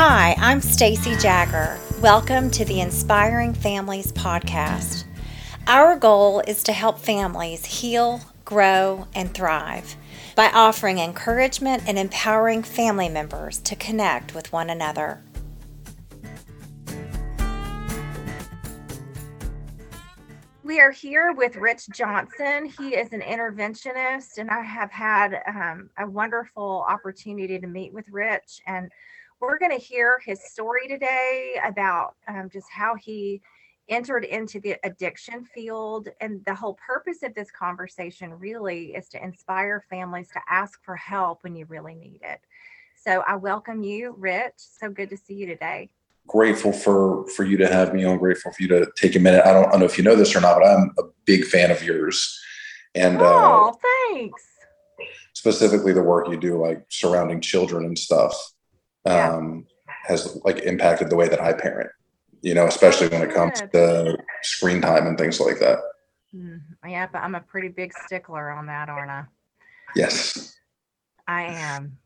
Hi, I'm Stacy Jagger. Welcome to the Inspiring Families podcast. Our goal is to help families heal, grow, and thrive by offering encouragement and empowering family members to connect with one another. We are here with Rich Johnson. He is an interventionist, and I have had um, a wonderful opportunity to meet with Rich. And we're going to hear his story today about um, just how he entered into the addiction field. And the whole purpose of this conversation really is to inspire families to ask for help when you really need it. So I welcome you, Rich. So good to see you today grateful for for you to have me on. Grateful for you to take a minute. I don't, I don't know if you know this or not, but I'm a big fan of yours. And oh, uh, thanks. Specifically, the work you do, like surrounding children and stuff, um, yeah. has like impacted the way that I parent. You know, especially when it comes to screen time and things like that. Mm, yeah, but I'm a pretty big stickler on that, aren't I? Yes. I am.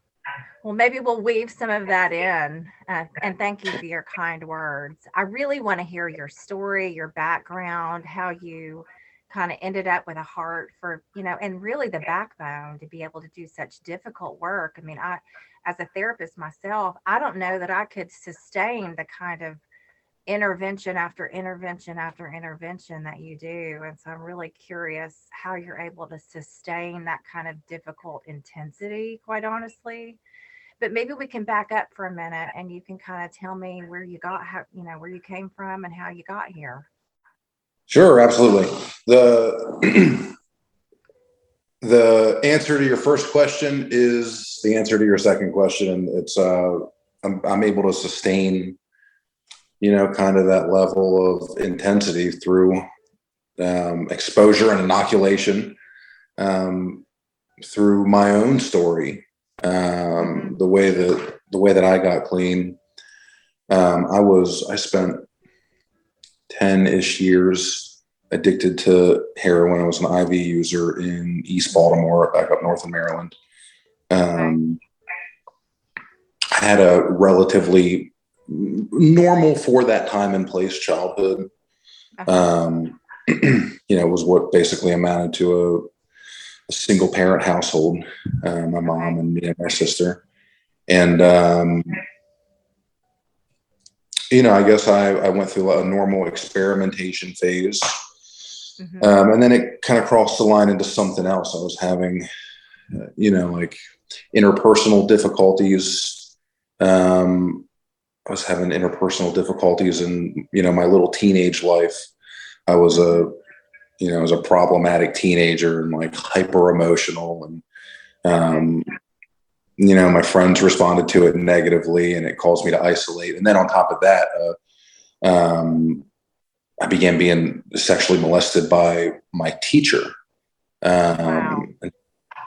Well, maybe we'll weave some of that in. Uh, and thank you for your kind words. I really want to hear your story, your background, how you kind of ended up with a heart for, you know, and really the backbone to be able to do such difficult work. I mean, I, as a therapist myself, I don't know that I could sustain the kind of intervention after intervention after intervention that you do. And so I'm really curious how you're able to sustain that kind of difficult intensity, quite honestly. But maybe we can back up for a minute and you can kind of tell me where you got how you know where you came from and how you got here. Sure, absolutely. The the answer to your first question is the answer to your second question and it's uh I'm, I'm able to sustain you know, kind of that level of intensity through um, exposure and inoculation um, through my own story. Um, the way that the way that I got clean, um, I was I spent ten ish years addicted to heroin. I was an IV user in East Baltimore, back up north in Maryland. Um, I had a relatively normal for that time and place childhood. Um, you know, was what basically amounted to a, a single parent household, uh, my mom and me and my sister. And, um, you know, I guess I, I went through a normal experimentation phase. Mm-hmm. Um, and then it kind of crossed the line into something else. I was having, uh, you know, like interpersonal difficulties, um, I was having interpersonal difficulties in you know my little teenage life. I was a you know I was a problematic teenager and like hyper emotional and um, you know my friends responded to it negatively and it caused me to isolate. And then on top of that, uh, um, I began being sexually molested by my teacher. Um, wow.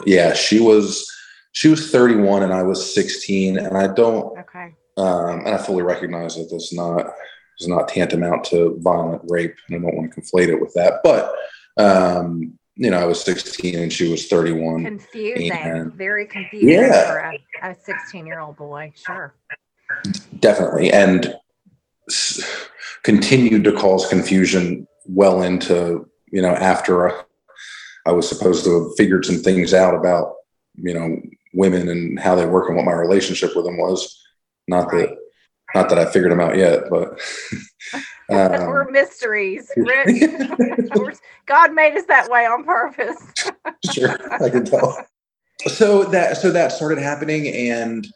Yeah, she was she was 31 and I was 16, and I don't. Okay um, and I fully recognize that this not is not tantamount to violent rape, and I don't want to conflate it with that. But um, you know, I was 16 and she was 31. Confusing, and, very confusing yeah. for a, a 16 year old boy. Sure. Definitely, and continued to cause confusion well into you know after uh, I was supposed to have figured some things out about you know women and how they work and what my relationship with them was. Not right. that not that I figured them out yet, but um, we're mysteries. God made us that way on purpose. sure, I can tell. So that so that started happening, and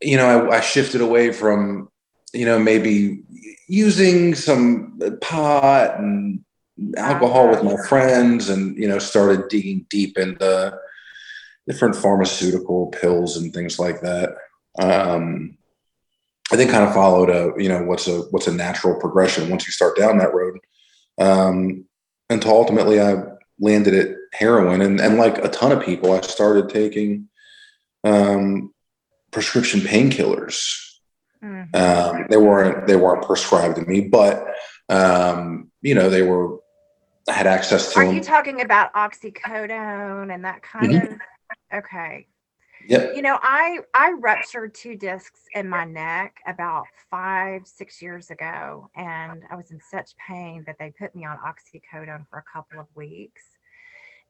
you know, I, I shifted away from you know maybe using some pot and alcohol with my friends, and you know, started digging deep into different pharmaceutical pills and things like that. Um, I think kind of followed a you know what's a what's a natural progression once you start down that road. Um, until ultimately I landed at heroin and and like a ton of people I started taking um, prescription painkillers. Mm-hmm. Um, they weren't they weren't prescribed to me, but um, you know they were I had access to. Are them. you talking about oxycodone and that kind mm-hmm. of? Okay. Yep. You know, I I ruptured two discs in my neck about five six years ago, and I was in such pain that they put me on oxycodone for a couple of weeks.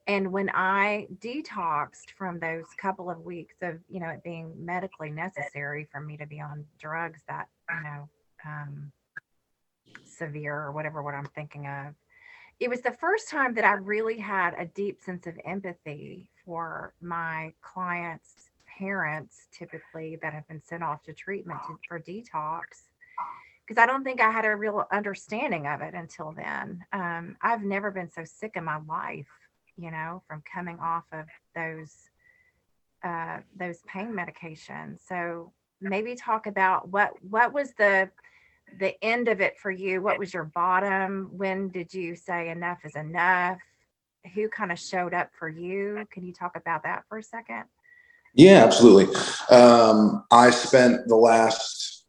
And when I detoxed from those couple of weeks of you know it being medically necessary for me to be on drugs that you know um, severe or whatever what I'm thinking of, it was the first time that I really had a deep sense of empathy for my clients parents typically that have been sent off to treatment to, for detox because I don't think I had a real understanding of it until then. Um, I've never been so sick in my life, you know, from coming off of those uh, those pain medications. So maybe talk about what what was the the end of it for you. What was your bottom? When did you say enough is enough? Who kind of showed up for you? Can you talk about that for a second? Yeah, absolutely. Um, I spent the last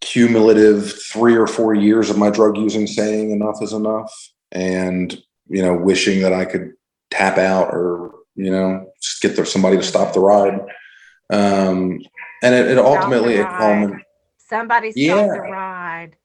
cumulative three or four years of my drug using saying enough is enough and, you know, wishing that I could tap out or, you know, just get there somebody to stop the ride. Um, and it, it ultimately, it culminated. Somebody stop yeah. the ride.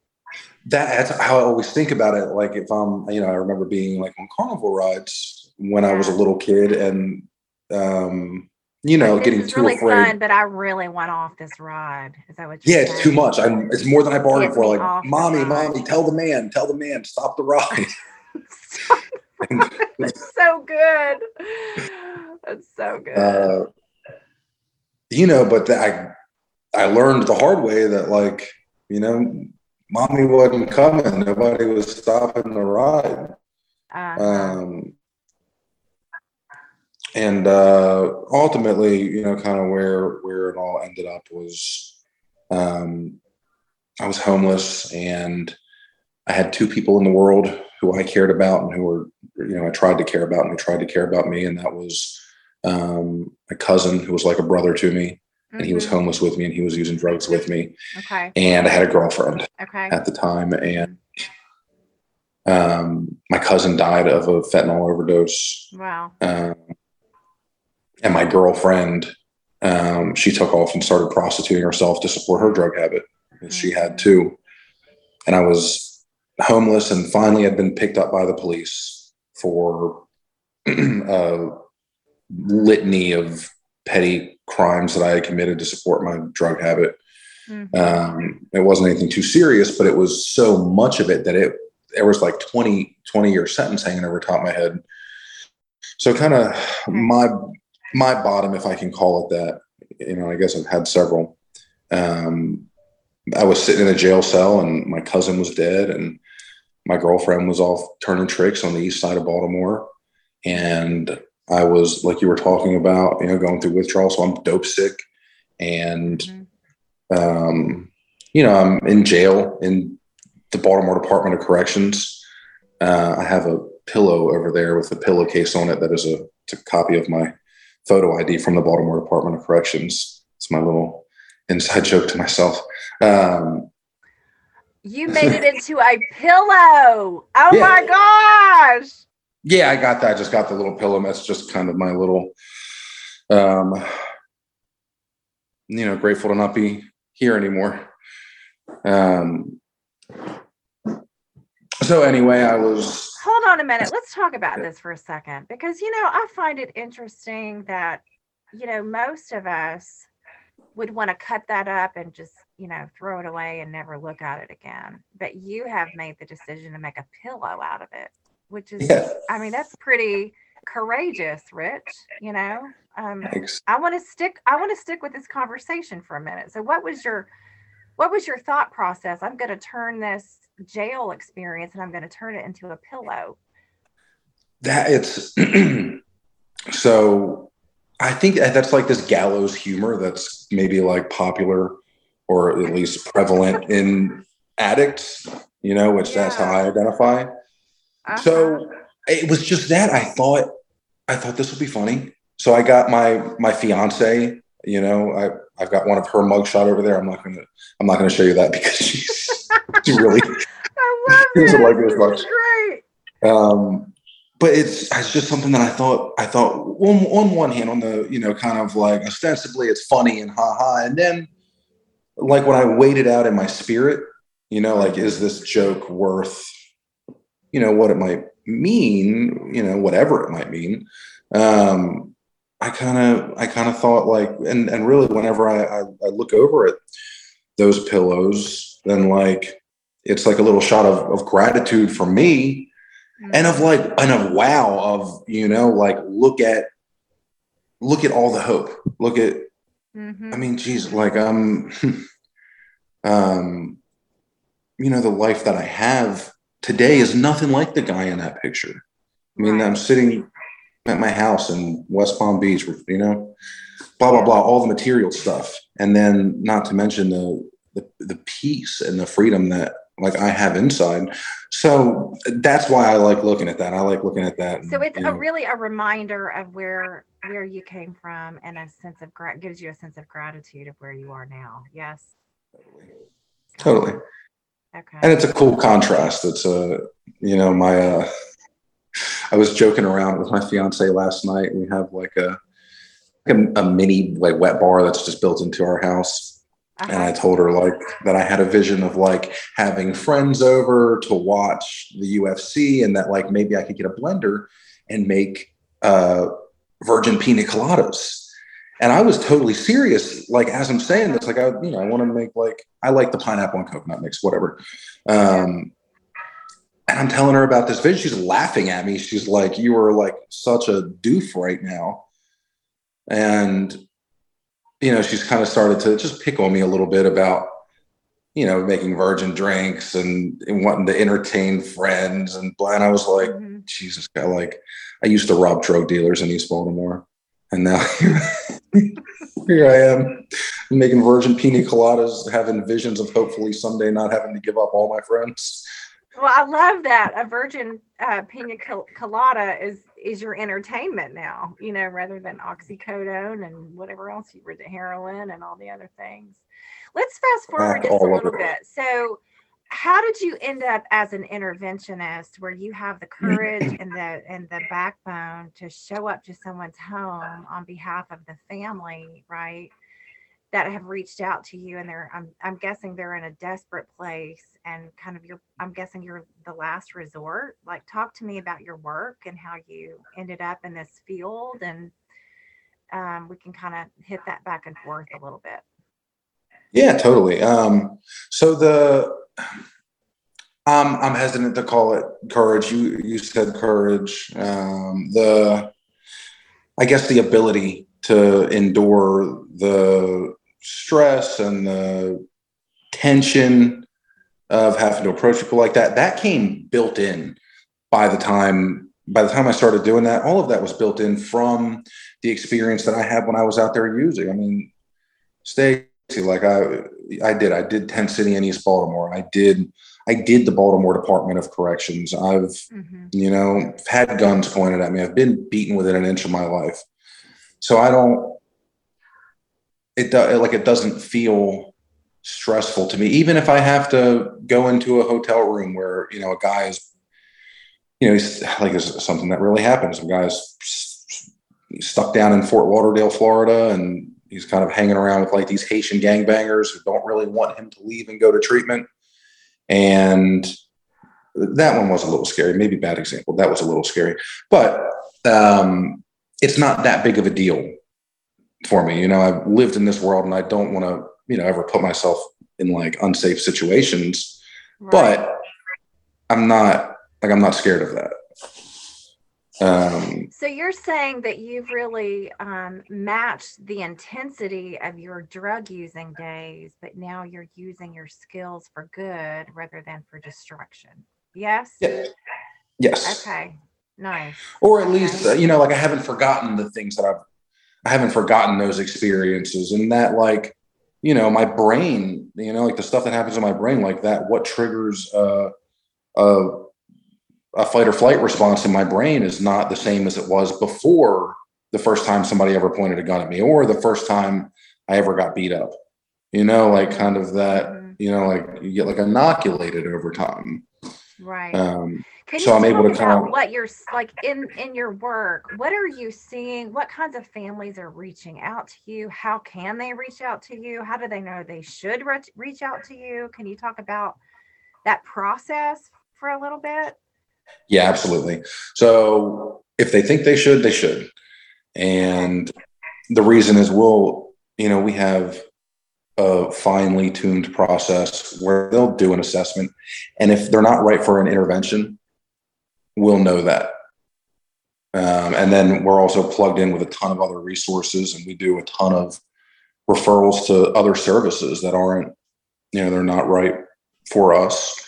That, that's how I always think about it. Like if I'm, you know, I remember being like on carnival rides when I was a little kid and um, you know, getting too really afraid. Fun, but I really want off this ride. Is that what you're Yeah, saying? it's too much. I'm it's more than I bargained for. Like, mommy, mommy, tell the man, tell the man, stop the ride. That's so good. That's so good. Uh, you know, but the, I I learned the hard way that like, you know, mommy wasn't coming. Nobody was stopping the ride. Uh-huh. Um, and uh, ultimately, you know, kind of where where it all ended up was, um, I was homeless, and I had two people in the world who I cared about and who were, you know, I tried to care about and who tried to care about me, and that was um, a cousin who was like a brother to me, mm-hmm. and he was mm-hmm. homeless with me, and he was using drugs with me. Okay. And I had a girlfriend okay. at the time, and um, my cousin died of a fentanyl overdose. Wow. Um, and my girlfriend, um, she took off and started prostituting herself to support her drug habit because she had mm. two. And I was homeless and finally had been picked up by the police for a litany of petty crimes that I had committed to support my drug habit. Mm-hmm. Um, it wasn't anything too serious, but it was so much of it that it there was like 20, 20 year sentence hanging over top of my head. So kind of my my bottom, if I can call it that. You know, I guess I've had several. Um, I was sitting in a jail cell, and my cousin was dead, and my girlfriend was off turning tricks on the east side of Baltimore, and I was like you were talking about, you know, going through withdrawal. So I'm dope sick, and mm-hmm. um, you know, I'm in jail in the Baltimore Department of Corrections. Uh, I have a pillow over there with a pillowcase on it that is a, a copy of my photo ID from the Baltimore Department of Corrections. It's my little inside joke to myself. Um, you made it into a pillow. Oh yeah. my gosh. Yeah, I got that. I just got the little pillow. That's just kind of my little, um, you know, grateful to not be here anymore. Um, so anyway, I was hold on a minute. Let's talk about this for a second because, you know, I find it interesting that, you know, most of us would want to cut that up and just, you know, throw it away and never look at it again. But you have made the decision to make a pillow out of it, which is, yeah. I mean, that's pretty courageous, Rich, you know? Um, Thanks. I want to stick, I want to stick with this conversation for a minute. So what was your, what was your thought process? I'm going to turn this jail experience and I'm going to turn it into a pillow. That it's so I think that's like this gallows humor that's maybe like popular or at least prevalent in addicts, you know, which yeah. that's how I identify. Uh-huh. So it was just that I thought I thought this would be funny. So I got my my fiance, you know, I I've got one of her mugshot over there. I'm not gonna I'm not gonna show you that because she's really I love it. like this much. Great. Um, but it's it's just something that I thought I thought on, on one hand on the you know kind of like ostensibly it's funny and ha ha and then like when I weighed it out in my spirit you know like is this joke worth you know what it might mean you know whatever it might mean. Um I kind of I kind of thought like and and really whenever I, I I look over at those pillows then like it's like a little shot of, of gratitude for me and of like and of wow of you know like look at look at all the hope. Look at mm-hmm. i mean geez like um um you know the life that i have today is nothing like the guy in that picture i mean right. i'm sitting at my house in west palm beach you know blah blah blah all the material stuff and then not to mention the the, the peace and the freedom that like I have inside. So that's why I like looking at that. I like looking at that. So it's a really a reminder of where where you came from and a sense of grat gives you a sense of gratitude of where you are now. Yes. Totally. Okay. And it's a cool contrast. It's a you know my uh I was joking around with my fiance last night. We have like a a, a mini like wet bar that's just built into our house uh-huh. And I told her like that I had a vision of like having friends over to watch the UFC and that like maybe I could get a blender and make uh, virgin pina coladas. And I was totally serious. Like as I'm saying this, like I, you know, I want to make like I like the pineapple and coconut mix, whatever. Um, and I'm telling her about this vision. She's laughing at me. She's like, "You are like such a doof right now." And you know, she's kind of started to just pick on me a little bit about, you know, making virgin drinks and, and wanting to entertain friends and blah. And I was like, mm-hmm. Jesus, God, like I used to rob drug dealers in East Baltimore. And now here I am making virgin pina coladas, having visions of hopefully someday not having to give up all my friends. Well, I love that. A virgin uh, pina colada is is your entertainment now, you know, rather than oxycodone and whatever else you were the heroin and all the other things. Let's fast forward just a little bit. So, how did you end up as an interventionist where you have the courage and the and the backbone to show up to someone's home on behalf of the family, right? That have reached out to you and they're I'm I'm guessing they're in a desperate place and kind of your I'm guessing you're the last resort. Like talk to me about your work and how you ended up in this field and um, we can kind of hit that back and forth a little bit. Yeah, totally. Um, so the um, I'm hesitant to call it courage. You you said courage. Um, the I guess the ability to endure the stress and the tension of having to approach people like that that came built in by the time by the time I started doing that, all of that was built in from the experience that I had when I was out there using. I mean, Stacy, like I I did, I did Tent City in East Baltimore. I did I did the Baltimore Department of Corrections. I've mm-hmm. you know had guns pointed at me. I've been beaten within an inch of my life. So I don't it like it doesn't feel stressful to me. Even if i have to go into a hotel room where you know a guy is you know he's like it's something that really happens. A guy's stuck down in fort lauderdale florida and he's kind of hanging around with like these haitian gangbangers who don't really want him to leave and go to treatment. And that one was a little scary. Maybe bad example. That was a little scary. But um, it's not that big of a deal for me. You know, I've lived in this world and I don't want to, you know, ever put myself in like unsafe situations. Right. But I'm not like I'm not scared of that. Um, so you're saying that you've really um, matched the intensity of your drug using days, but now you're using your skills for good rather than for destruction. Yes. Yeah. Yes. Okay. Nice. Or at okay. least, uh, you know, like I haven't forgotten the things that I've I haven't forgotten those experiences and that like you know my brain you know like the stuff that happens in my brain like that what triggers uh, a, a fight or flight response in my brain is not the same as it was before the first time somebody ever pointed a gun at me or the first time I ever got beat up you know like kind of that mm-hmm. you know like you get like inoculated over time Right. Um, Can so you I'm able to kinda- what you're like in in your work? What are you seeing? What kinds of families are reaching out to you? How can they reach out to you? How do they know they should reach reach out to you? Can you talk about that process for a little bit? Yeah, absolutely. So if they think they should, they should. And the reason is we'll, you know, we have a finely tuned process where they'll do an assessment. And if they're not right for an intervention, we'll know that. Um, and then we're also plugged in with a ton of other resources and we do a ton of referrals to other services that aren't, you know, they're not right for us.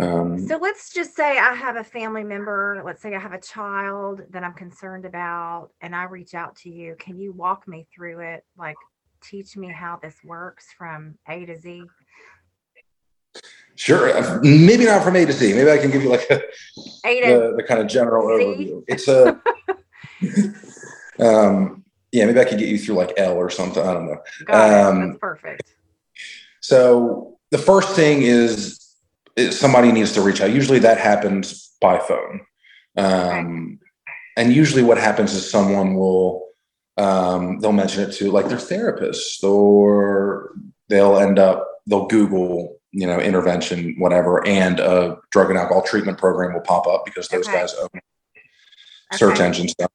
Um, So let's just say I have a family member, let's say I have a child that I'm concerned about, and I reach out to you. Can you walk me through it? Like, teach me how this works from A to Z? Sure. Uh, Maybe not from A to Z. Maybe I can give you like a, the, the kind of general Z? overview. It's a, um, yeah, maybe I could get you through like L or something. I don't know. got um, That's perfect. So the first thing is, is somebody needs to reach out. Usually that happens by phone. Um, and usually what happens is someone will, um, they'll mention it to like their therapist or they'll end up, they'll Google, you know, intervention, whatever, and a drug and alcohol treatment program will pop up because those Okay. guys own search Okay. engine stuff.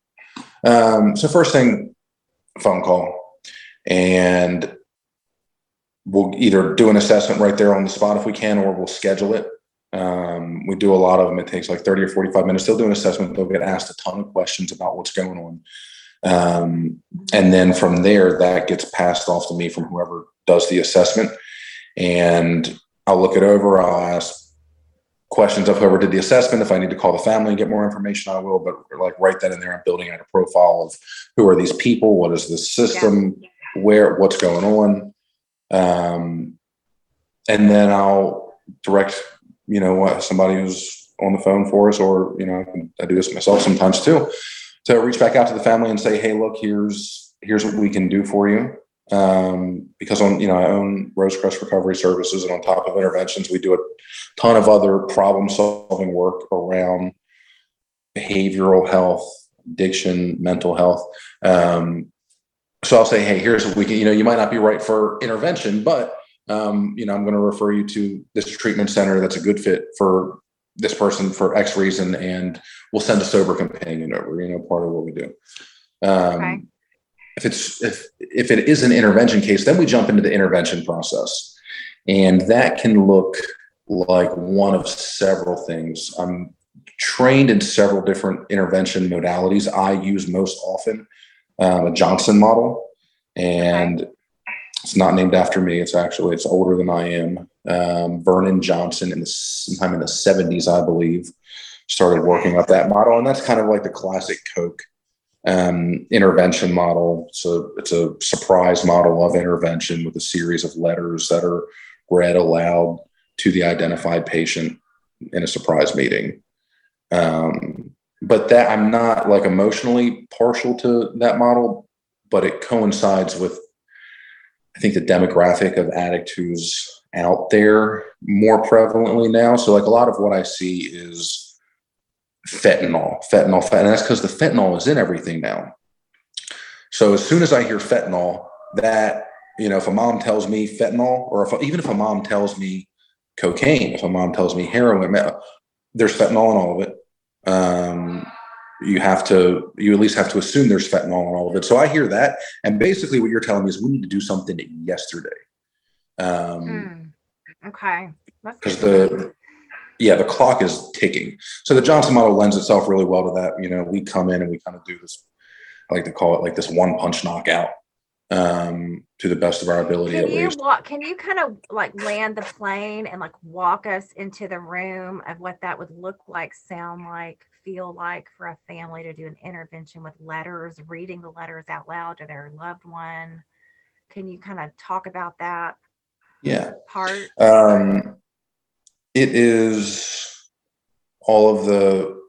Um, so first thing, phone call, and we'll either do an assessment right there on the spot if we can, or we'll schedule it. Um, we do a lot of them. It takes like 30 or 45 minutes. They'll do an assessment. They'll get asked a ton of questions about what's going on. Um, and then from there, that gets passed off to me from whoever does the assessment. And I'll look it over. I'll ask questions of whoever did the assessment. If I need to call the family and get more information, I will. But like right then and there, I'm building out a profile of who are these people, what is the system, where, what's going on, um, and then I'll direct, you know, somebody who's on the phone for us, or you know, I do this myself sometimes too, to reach back out to the family and say, hey, look, here's here's what we can do for you. Um, because on you know I own Rosecrest Recovery Services, and on top of interventions, we do a ton of other problem solving work around behavioral health, addiction, mental health. Um, so I'll say, hey, here's what we can. You know, you might not be right for intervention, but um, you know, I'm going to refer you to this treatment center that's a good fit for this person for X reason, and we'll send a sober companion over. You know, part of what we do. Um, Okay. If it's if if it is an intervention case, then we jump into the intervention process, and that can look like one of several things. I'm trained in several different intervention modalities. I use most often um, a Johnson model, and it's not named after me. It's actually it's older than I am. Um, Vernon Johnson in the sometime in the 70s, I believe, started working up that model, and that's kind of like the classic Coke um, intervention model. So it's a surprise model of intervention with a series of letters that are read aloud to the identified patient in a surprise meeting. Um, but that I'm not like emotionally partial to that model, but it coincides with I think the demographic of addict who's out there more prevalently now. So like a lot of what I see is fentanyl, fentanyl, fentanyl. And that's because the fentanyl is in everything now. So as soon as I hear fentanyl, that you know, if a mom tells me fentanyl, or if even if a mom tells me cocaine, if a mom tells me heroin, there's fentanyl in all of it. Um, you have to, you at least have to assume there's fentanyl in all of it. So I hear that, and basically what you're telling me is we need to do something yesterday. Um, Hmm. Okay. Because good to know. the yeah the clock is ticking so the johnson model lends itself really well to that you know we come in and we kind of do this i like to call it like this one punch knockout um to the best of our ability Can at you least walk? Can you kind of like land the plane and like walk us into the room of what that would look like, sound like, feel like for a family to do an intervention with letters, reading the letters out loud to their loved one? Can you kind of talk about that yeah part? um it is all of the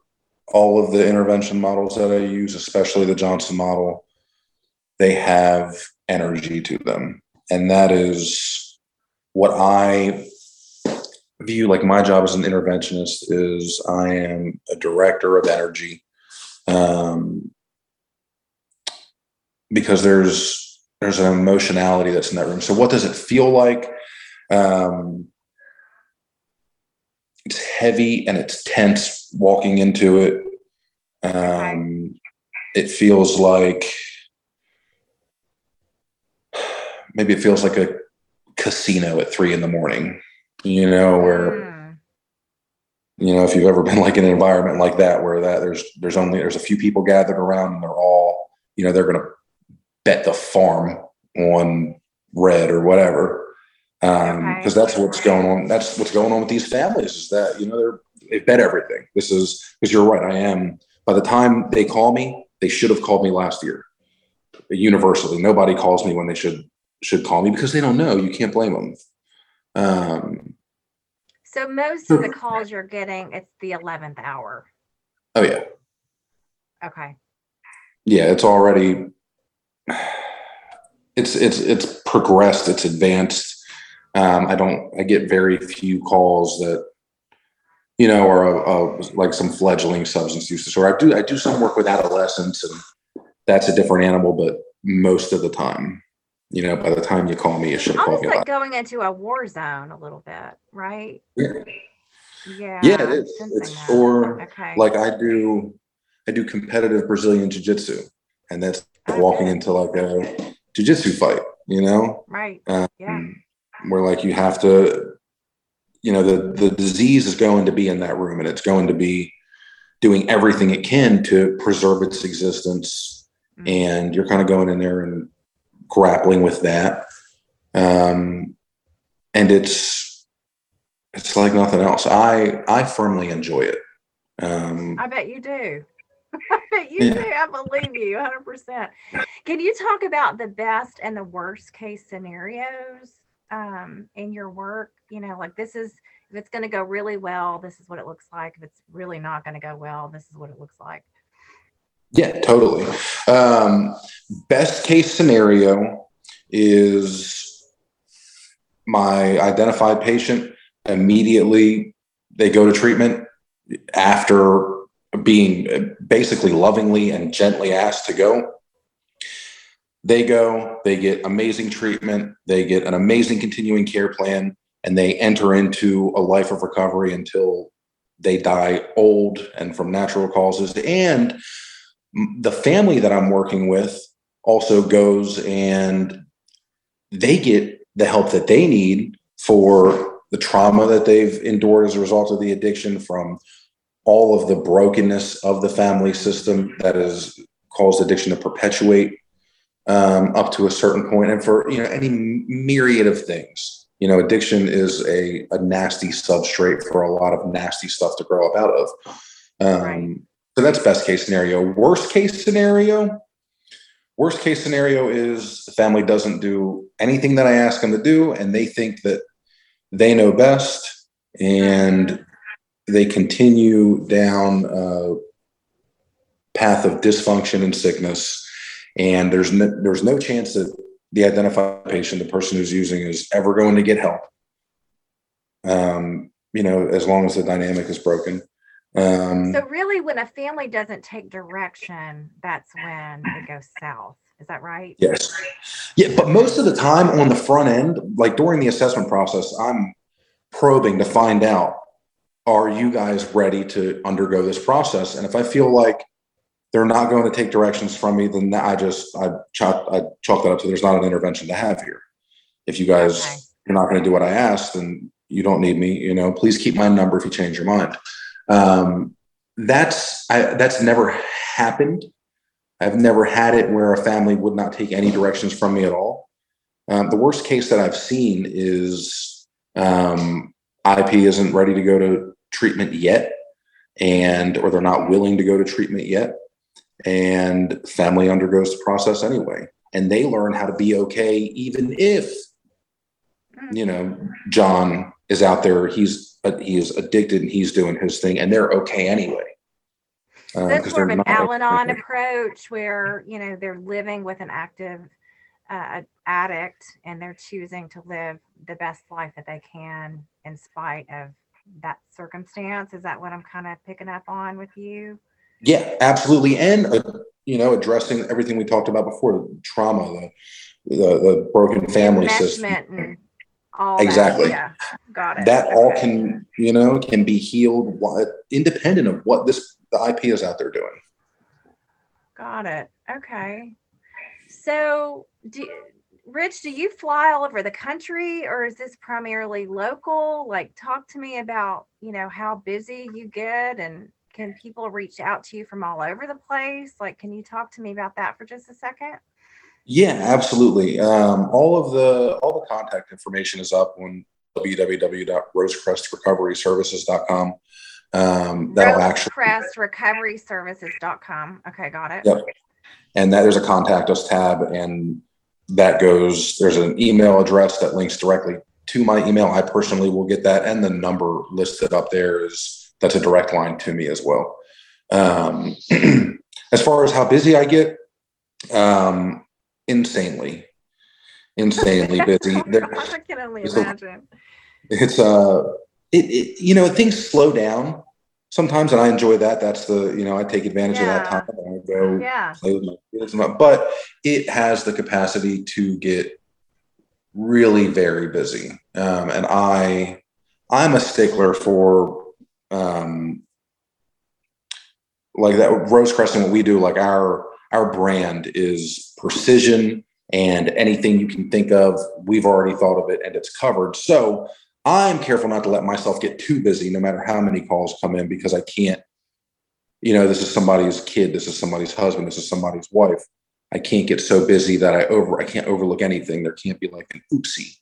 all of the intervention models that i use especially the johnson model they have energy to them and that is what i view like my job as an interventionist is I am a director of energy. Um, because there's there's an emotionality that's in that room. So what does it feel like? Um, it's heavy and it's tense walking into it. Um, it feels like maybe it feels like a casino at three in the morning, you know, where Mm, you know if you've ever been like in an environment like that where that there's there's only there's a few people gathered around and they're all you know they're going to bet the farm on red or whatever um Okay. because that's what's going on that's what's going on with these families is that you know they're they bet everything. This is because you're right i am. By the time they call me they should have called me last year. Universally. Nobody calls me when they should should call me because they don't know. You can't blame them um So most of the calls you're getting, it's the eleventh hour. oh yeah. Okay. yeah it's already it's it's it's progressed it's advanced um i don't i get very few calls that you know are uh, like some fledgling substance use disorder i do i do some work with adolescents and that's a different animal but most of the time you know by the time you call me you should Almost me like going into a war zone a little bit, right? yeah. Yeah. Yeah, it is. It's for Okay. like i do i do competitive brazilian jiu-jitsu and that's Oh, walking into like a jiu-jitsu fight you know right. um, Yeah. Where like you have to you know the the disease is going to be in that room and it's going to be doing everything it can to preserve its existence Mm. and you're kind of going in there and grappling with that um and it's it's like nothing else i i firmly enjoy it um I bet you do. I bet you Yeah. do. I believe you 100%. Can you talk about the best and the worst case scenarios um, in your work? You know, like this is, if it's going to go really well, this is what it looks like. If it's really not going to go well, this is what it looks like. Yeah, totally. Um, best case scenario is my identified patient immediately they go to treatment after being basically lovingly and gently asked to go. They go, they get amazing treatment, they get an amazing continuing care plan, and they enter into a life of recovery until they die old and from natural causes. And the family that I'm working with also goes and they get the help that they need for the trauma that they've endured as a result of the addiction from all of the brokenness of the family system that has caused addiction to perpetuate um, up to a certain point and for you know any myriad of things. You know addiction is a, a nasty substrate for a lot of nasty stuff to grow up out of. Um, Right. so that's best case scenario. Worst case scenario worst case scenario is the family doesn't do anything that i ask them to do and they think that they know best and they continue down a path of dysfunction and sickness and there's no, there's no chance that the identified patient the person who's using is ever going to get help um, you know as long as the dynamic is broken um, So, really, when a family doesn't take direction, that's when it goes south. Is that right? Yes. Yeah, but most of the time on the front end, like during the assessment process, I'm probing to find out are you guys ready to undergo this process? And if I feel like they're not going to take directions from me, then I just I chalk I chalk that up to there's not an intervention to have here. If you guys Okay. you're not going to do what I asked, then you don't need me. You know, please keep my number if you change your mind. Um, that's I, that's never happened. I've never had it where a family would not take any directions from me at all. Um, the worst case that I've seen is um, IP isn't ready to go to treatment yet, and or they're not willing to go to treatment yet, and family undergoes the process anyway, and they learn how to be okay even if you know John is out there. He's uh, he is addicted and he's doing his thing, and they're okay anyway. Um, That's more of an Al-Anon approach where, you know, they're living with an active uh, addict and they're choosing to live the best life that they can in spite of that circumstance. Is that what I'm kind of picking up on with you? Yeah, absolutely. And, uh, you know, addressing everything we talked about before, the trauma, the, the, the broken family system. All that. Exactly. Yeah, got it. That all can, you know, can be healed independent of what this, the IP is out there doing. Got it. Okay. So, do, Rich, do you fly all over the country or is this primarily local? Like, talk to me about, you know, how busy you get and can people reach out to you from all over the place? Like, can you talk to me about that for just a second? Yeah, absolutely. Um, all of the all the contact information is up on www.rosecrestrecoveryservices.com. Um, that'll actually RoseCrestRecoveryServices.com. Okay, got it. Yep. and that there's a contact us tab and that goes there's an email address that links directly to my email i personally will get that and the number listed up there is that's a direct line to me as well um, as far as how busy i get um, insanely insanely busy there, I can only It's a- imagine. it's uh it, it you know things slow down sometimes and i enjoy that that's the you know i take advantage of that time and i go Yeah. play with my kids but it has the capacity to get really very busy um, and i i'm a stickler for um, like that Rosecrest what we do like our our brand is precision and anything you can think of. We've already thought of it and it's covered. So i'm careful not to let myself get too busy no matter how many calls come in because i can't you know this is somebody's kid this is somebody's husband this is somebody's wife. I can't get so busy that i over i can't overlook anything. There can't be like an oopsie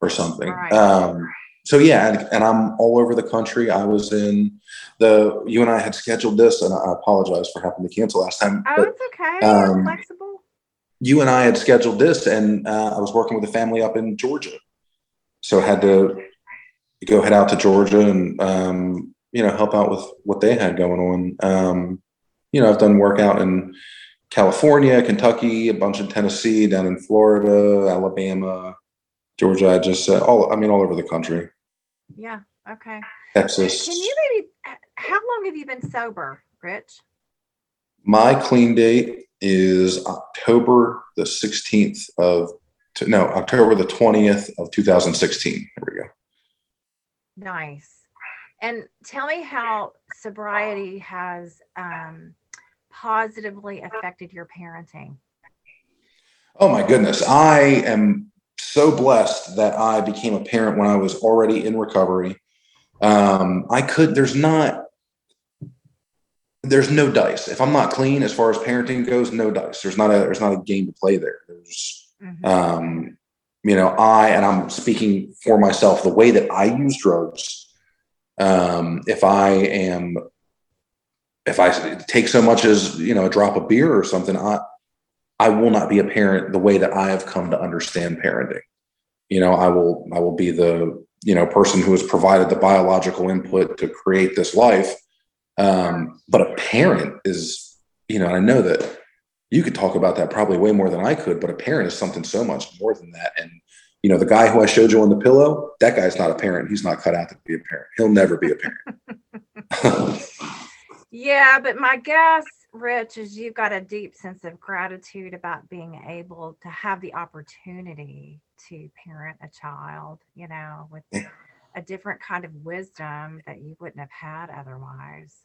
or something. Right. um so yeah and, and i'm all over the country i was in the you and i had scheduled this and i apologize for having to cancel last time Oh, but it's okay. Um, flexible. you and i had scheduled this and uh, i was working with a family up in georgia so I had to go head out to georgia and um, you know help out with what they had going on um, you know i've done work out in california kentucky a bunch in tennessee down in florida alabama georgia i just uh, all i mean all over the country Yeah. Okay. texas Can you maybe, how long have you been sober, Rich? my clean date is october the 16th of no october the 20th of 2016 there we go Nice. And tell me how sobriety has um, positively affected your parenting. Oh my goodness. I am so blessed that I became a parent when I was already in recovery. Um, I could, there's not, there's no dice. If I'm not clean as far as parenting goes, no dice. There's not a, there's not a game to play there. There's, Mhm. um, you know, I, and I'm speaking for myself, the way that I use drugs, um, if I am, if I take so much as, you know, a drop of beer or something, I, I will not be a parent the way that I have come to understand parenting. You know, I will, I will be the, you know, person who has provided the biological input to create this life. Um, but a parent is, you know, I know that you could talk about that probably way more than I could, but a parent is something so much more than that. And, you know, the guy who I showed you on the pillow, that guy's not a parent. He's not cut out to be a parent. He'll never be a parent. Yeah, but my guess, Rich, is you've got a deep sense of gratitude about being able to have the opportunity to parent a child, you know, with a different kind of wisdom that you wouldn't have had otherwise.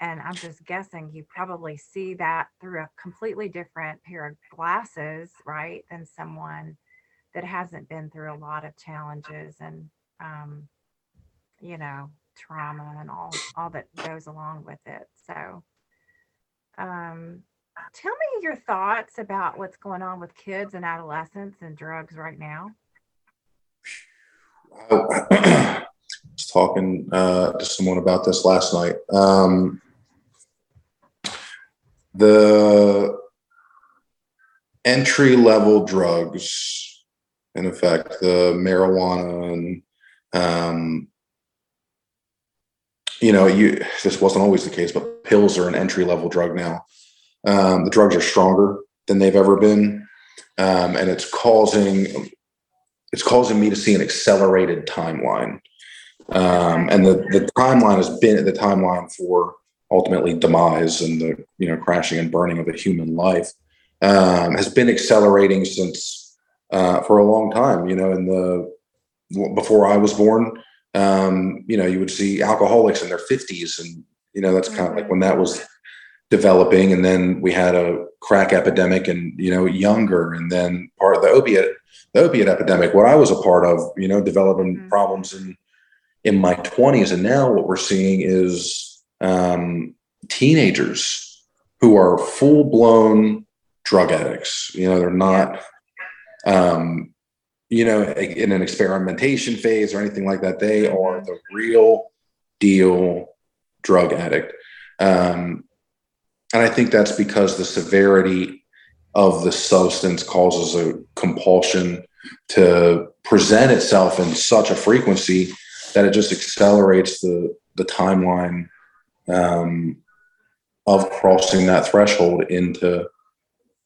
And I'm just guessing you probably see that through a completely different pair of glasses, right? Than someone that hasn't been through a lot of challenges and, um, you know, trauma and all all that goes along with it. So, um, tell me your thoughts about what's going on with kids and adolescents and drugs right now. I was talking uh, to someone about this last night. Um, the entry level drugs, in effect, the marijuana and um, you know, you this wasn't always the case, but pills are an entry level drug now. Um, the drugs are stronger than they've ever been, um, and it's causing it's causing me to see an accelerated timeline. Um, and the, the timeline has been the timeline for ultimately demise and the you know crashing and burning of a human life um, has been accelerating since uh, for a long time. You know, in the before I was born, um, you know, you would see alcoholics in their fifties, and you know that's kind of like when that was developing, and then we had a crack epidemic, and you know, younger, and then part of the opiate the opiate epidemic, what I was a part of, you know, developing mm-hmm. problems in in my twenties, and now what we're seeing is um, teenagers who are full blown drug addicts. You know, they're not, um, you know, in an experimentation phase or anything like that. They are the real deal drug addict. Um, and I think that's because the severity of the substance causes a compulsion to present itself in such a frequency that it just accelerates the the timeline um, of crossing that threshold into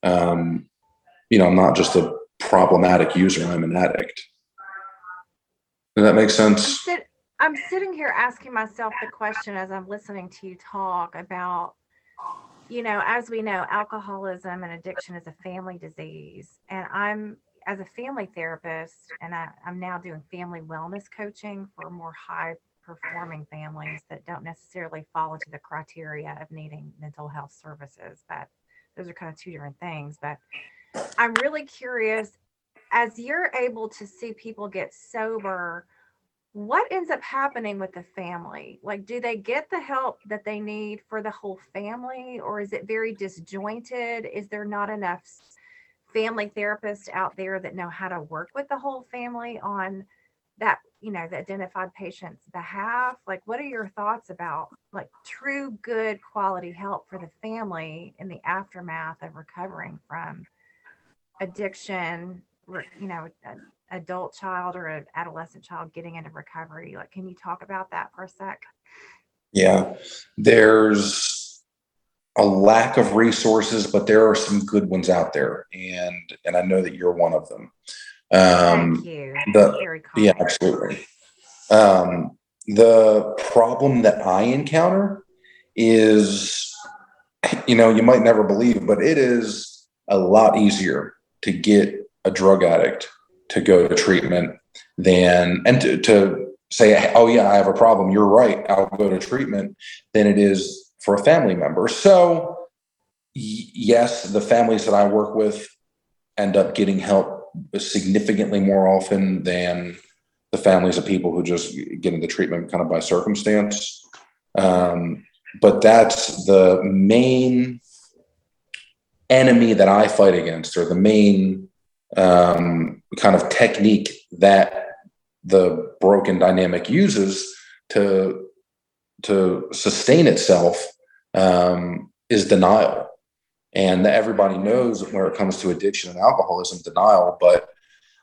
um, you know, not just a problematic user, I'm an addict. Does that make sense? I'm, sit- I'm sitting here asking myself the question as I'm listening to you talk about, you know, as we know, alcoholism and addiction is a family disease. And I'm, as a family therapist, and I, I'm now doing family wellness coaching for more high performing families that don't necessarily fall into the criteria of needing mental health services. But those are kind of two different things. But I'm really curious as you're able to see people get sober, what ends up happening with the family? Like, do they get the help that they need for the whole family, or is it very disjointed? Is there not enough family therapists out there that know how to work with the whole family on that you know the identified patient's behalf like what are your thoughts about like true good quality help for the family in the aftermath of recovering from addiction you know an adult child or an adolescent child getting into recovery like can you talk about that for a sec yeah there's a lack of resources but there are some good ones out there and and i know that you're one of them um, Thank you. The, yeah, absolutely. Um, the problem that I encounter is, you know, you might never believe, but it is a lot easier to get a drug addict to go to treatment than and to, to say, oh yeah, I have a problem. You're right. I'll go to treatment than it is for a family member. So yes, the families that I work with end up getting help significantly more often than the families of people who just get into treatment kind of by circumstance. Um, but that's the main enemy that I fight against, or the main um, kind of technique that the broken dynamic uses to to sustain itself um, is denial. And everybody knows where it comes to addiction and alcoholism denial but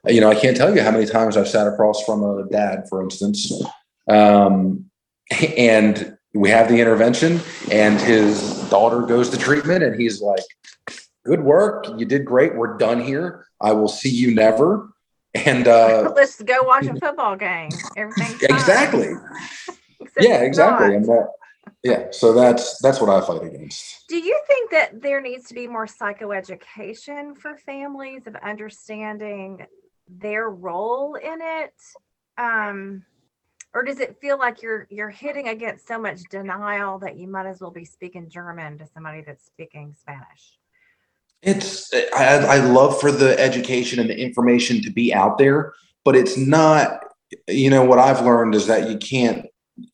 you know i can't tell you how many times i've sat across from a dad for instance um, and we have the intervention and his daughter goes to treatment and he's like good work. You did great. We're done here. I will see you never. And uh let's go watch a football game. Everything exactly. Yeah exactly. and that, yeah so that's that's what i fight against. Do you think that there needs to be more psychoeducation for families of understanding their role in it? Um or does it feel like you're you're hitting against so much denial that you might as well be speaking german to somebody that's speaking spanish it's I, I love for the education and the information to be out there but it's not you know what i've learned is that you can't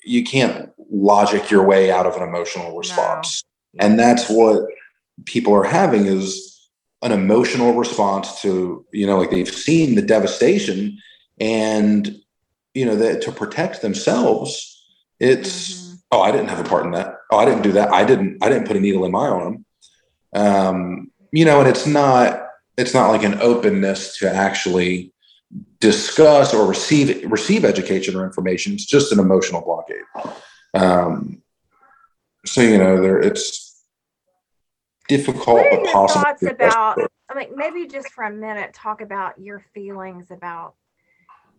you can't logic your way out of an emotional response. No. And that's what people are having is an emotional response to, you know, like they've seen the devastation and, you know, that to protect themselves, it's, mm-hmm. oh, I didn't have a part in that. Oh, I didn't do that. I didn't, I didn't put a needle in my arm. Um, you know, and it's not, it's not like an openness to actually discuss or receive receive education or information. It's just an emotional blockade. Um, so you know, there it's difficult. What are your thoughts about? I mean, maybe just for a minute, talk about your feelings about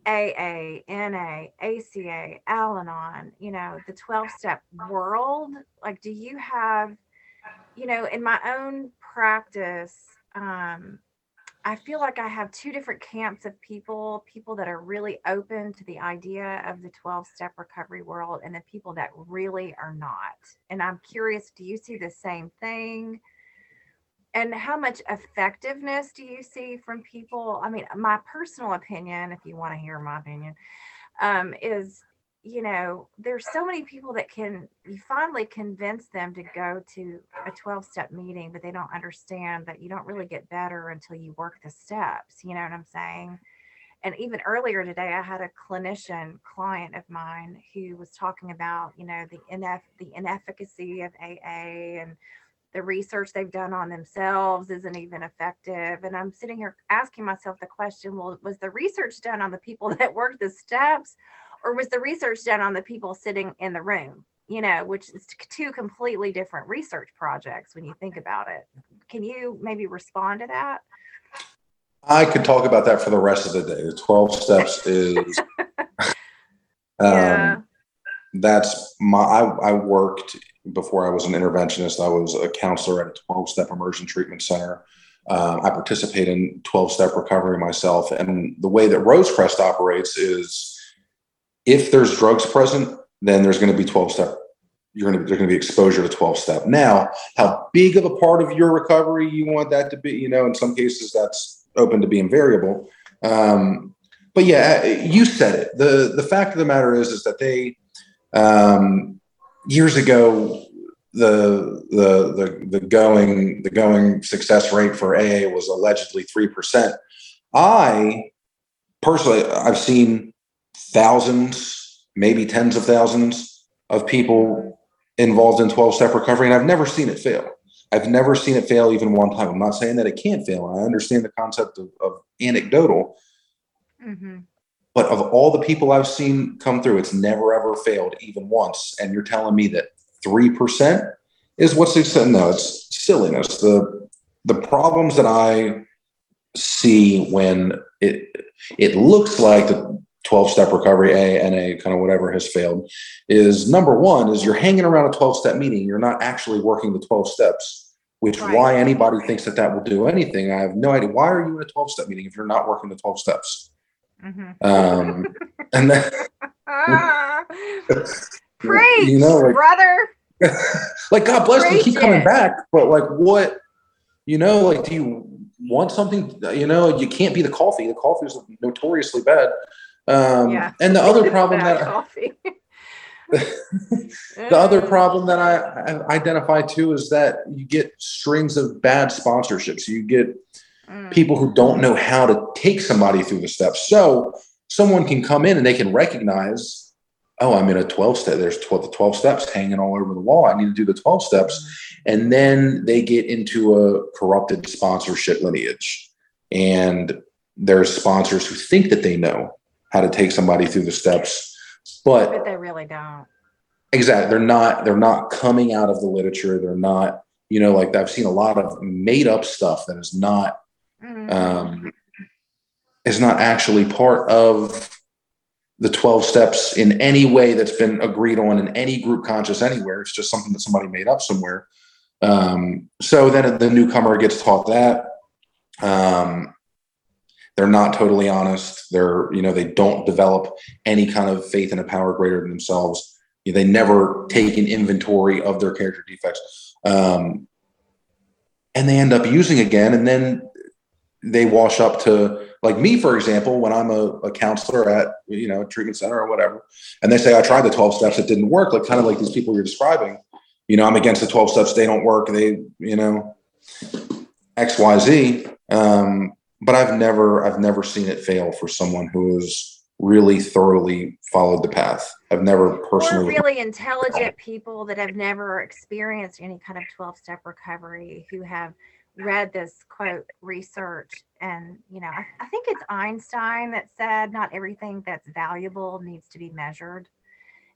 AA, NA, ACA, Al Anon, you know, the 12 step world? Like, do you have, you know, in my own practice, um, I feel like I have two different camps of people people that are really open to the idea of the 12 step recovery world, and the people that really are not. And I'm curious do you see the same thing? And how much effectiveness do you see from people? I mean, my personal opinion, if you want to hear my opinion, um, is you know, there's so many people that can, you finally convince them to go to a 12 step meeting, but they don't understand that you don't really get better until you work the steps. You know what I'm saying? And even earlier today, I had a clinician client of mine who was talking about, you know, the ineff- the inefficacy of AA and the research they've done on themselves isn't even effective. And I'm sitting here asking myself the question, well, was the research done on the people that worked the steps or was the research done on the people sitting in the room you know which is two completely different research projects when you think about it can you maybe respond to that i could talk about that for the rest of the day the 12 steps is yeah. um, that's my I, I worked before i was an interventionist i was a counselor at a 12-step immersion treatment center um, i participate in 12-step recovery myself and the way that rosecrest operates is if there's drugs present, then there's going to be 12 step. You're going to there's going to be exposure to 12 step. Now, how big of a part of your recovery you want that to be, you know, in some cases that's open to being variable. Um, but yeah, you said it. the The fact of the matter is, is that they um, years ago the the the the going the going success rate for AA was allegedly three percent. I personally, I've seen thousands, maybe tens of thousands of people involved in 12 step recovery, and I've never seen it fail. I've never seen it fail even one time. I'm not saying that it can't fail. I understand the concept of, of anecdotal. Mm-hmm. But of all the people I've seen come through, it's never ever failed even once. And you're telling me that 3% is what's the? no, it's silliness. The the problems that I see when it it looks like the 12 step recovery, A, NA, kind of whatever has failed, is number one, is you're hanging around a 12 step meeting. You're not actually working the 12 steps, which right. why anybody thinks that that will do anything. I have no idea. Why are you in a 12 step meeting if you're not working the 12 steps? Mm-hmm. Um, and then, Preach, you know, like, brother. like God bless Preach them, keep coming back. But like, what, you know, like, do you want something? You know, you can't be the coffee. The coffee is notoriously bad. Um, yeah. And the other problem that the other problem that I, I identify too is that you get strings of bad sponsorships. You get mm. people who don't know how to take somebody through the steps. So someone can come in and they can recognize, oh, I'm in a 12 step. There's 12, the 12 steps hanging all over the wall. I need to do the 12 steps. Mm. And then they get into a corrupted sponsorship lineage. And there's sponsors who think that they know how to take somebody through the steps but, but they really don't exactly they're not they're not coming out of the literature they're not you know like i've seen a lot of made up stuff that is not. Um is not actually part of the 12 steps in any way that's been agreed on in any group conscious anywhere. It's just something that somebody made up somewhere. Um so then the newcomer gets taught that. Um they're not totally honest. They're you know they don't develop any kind of faith in a power greater than themselves. They never take an inventory of their character defects. Um, and they end up using again and then they wash up to like me for example when i'm a, a counselor at you know a treatment center or whatever and they say i tried the 12 steps it didn't work like kind of like these people you're describing you know i'm against the 12 steps they don't work they you know xyz um, but I've never I've never seen it fail for someone who has really thoroughly followed the path. I've never personally really intelligent people that have never experienced any kind of 12 step recovery who have read this quote research and you know I, I, think it's einstein that said not everything that's valuable needs to be measured.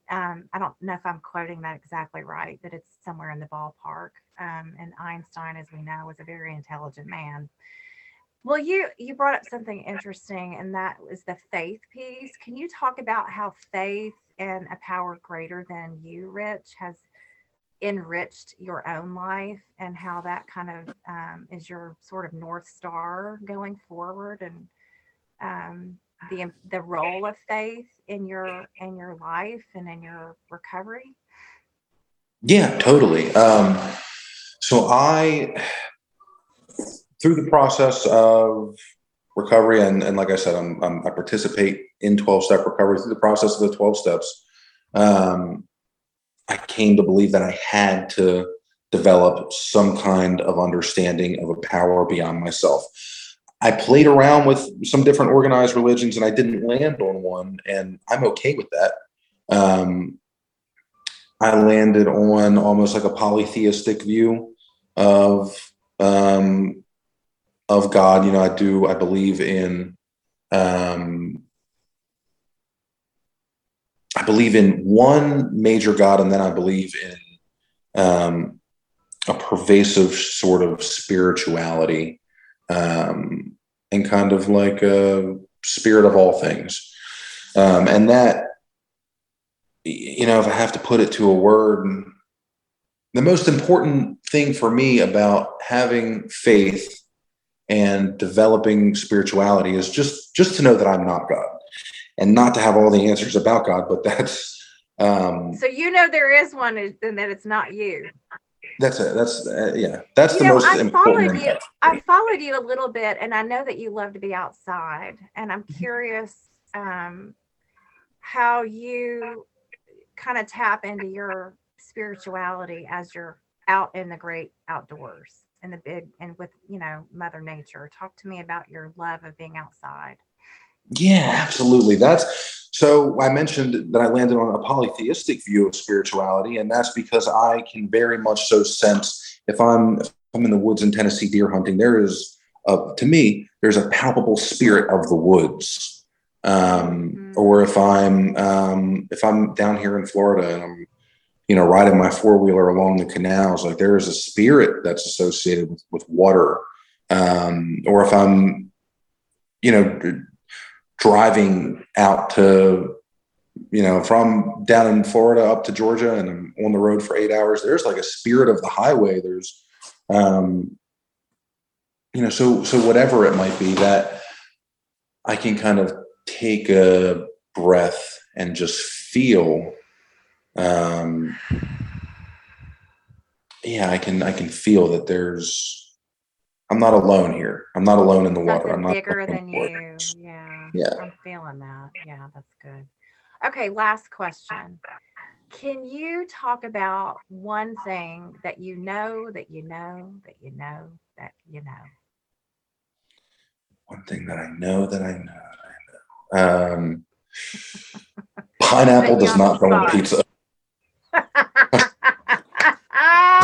Um, i don't know if i'm quoting that exactly right but it's somewhere in the ballpark. Um, and einstein as we know was a very intelligent man. Well, you you brought up something interesting, and that was the faith piece. Can you talk about how faith and a power greater than you, Rich, has enriched your own life, and how that kind of um, is your sort of north star going forward, and um, the the role of faith in your in your life and in your recovery? Yeah, totally. Um, so I through the process of recovery, and, and like I said, I'm, I'm, i participate in 12 step recovery through the process of the 12 steps. Um, I came to believe that I had to develop some kind of understanding of a power beyond myself. I played around with some different organized religions and I didn't land on one, and I'm okay with that. Um, I landed on almost like a polytheistic view of um, of God. You know, I do. I believe in. Um, I believe in one major God, and then I believe in um, a pervasive sort of spirituality, um, and kind of like a spirit of all things. Um, and that, you know, if I have to put it to a word, the most important thing for me about having faith and developing spirituality is just just to know that I'm not God and not to have all the answers about God, but that's um so you know there is one and that it's not you. That's it. That's uh, yeah. That's you the know, most I important. Followed you, I followed you a little bit, and I know that you love to be outside, and I'm mm-hmm. curious um, how you kind of tap into your spirituality as you're out in the great outdoors and the big and with you know mother nature talk to me about your love of being outside yeah absolutely that's so i mentioned that i landed on a polytheistic view of spirituality and that's because i can very much so sense if i'm if i'm in the woods in tennessee deer hunting there is a, to me there's a palpable spirit of the woods um, mm-hmm. or if i'm um, if i'm down here in florida and i'm you know, riding my four wheeler along the canals, like there is a spirit that's associated with, with water. Um, or if I'm, you know, driving out to, you know, from down in Florida up to Georgia and I'm on the road for eight hours, there's like a spirit of the highway. There's, um, you know, so, so whatever it might be that I can kind of take a breath and just feel um, yeah, I can I can feel that there's I'm not alone here. I'm not alone in the water. I'm not bigger than you. Yeah. Yeah. I'm feeling that. Yeah, that's good. Okay, last question. Can you talk about one thing that you know that you know that you know that you know? One thing that I know that I know that I know. Um, pineapple does not go on pizza.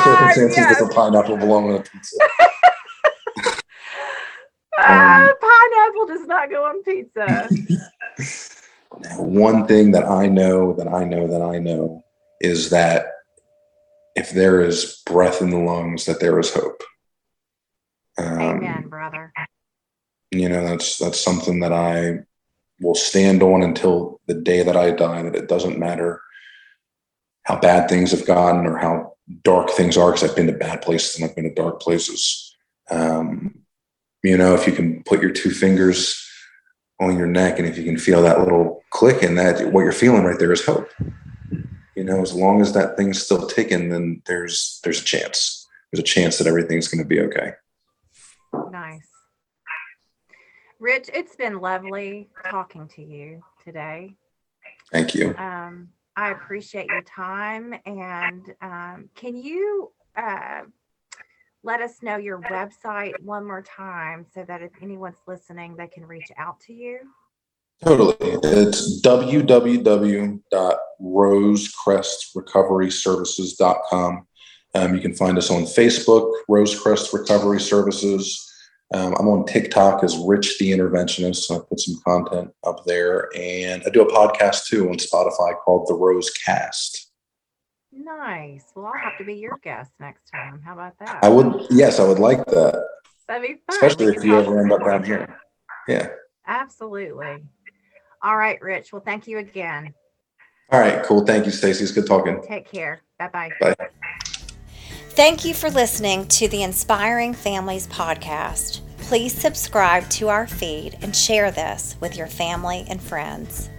circumstances yes. does a pineapple belong on a pizza? Uh, pineapple does not go on pizza. one thing that I know that I know that I know is that if there is breath in the lungs, that there is hope. Um, Amen, brother. You know, that's that's something that I will stand on until the day that I die. That it doesn't matter how bad things have gotten or how dark things are because I've been to bad places and I've been to dark places. Um, you know, if you can put your two fingers on your neck and if you can feel that little click and that what you're feeling right there is hope. You know, as long as that thing's still ticking, then there's there's a chance. There's a chance that everything's going to be okay. Nice. Rich, it's been lovely talking to you today. Thank you. Um, I appreciate your time. And um, can you uh, let us know your website one more time so that if anyone's listening, they can reach out to you? Totally. It's www.rosecrestrecoveryservices.com. Um, you can find us on Facebook, Rosecrest Recovery Services. Um, I'm on TikTok as Rich the Interventionist. So I put some content up there. And I do a podcast too on Spotify called The Rose Cast. Nice. Well, I'll have to be your guest next time. How about that? I would, yes, I would like that. That'd be fun. especially if you ever end up more. down here. Yeah. Absolutely. All right, Rich. Well, thank you again. All right. Cool. Thank you, Stacy. It's good talking. Take care. Bye bye. Bye. Thank you for listening to the Inspiring Families podcast. Please subscribe to our feed and share this with your family and friends.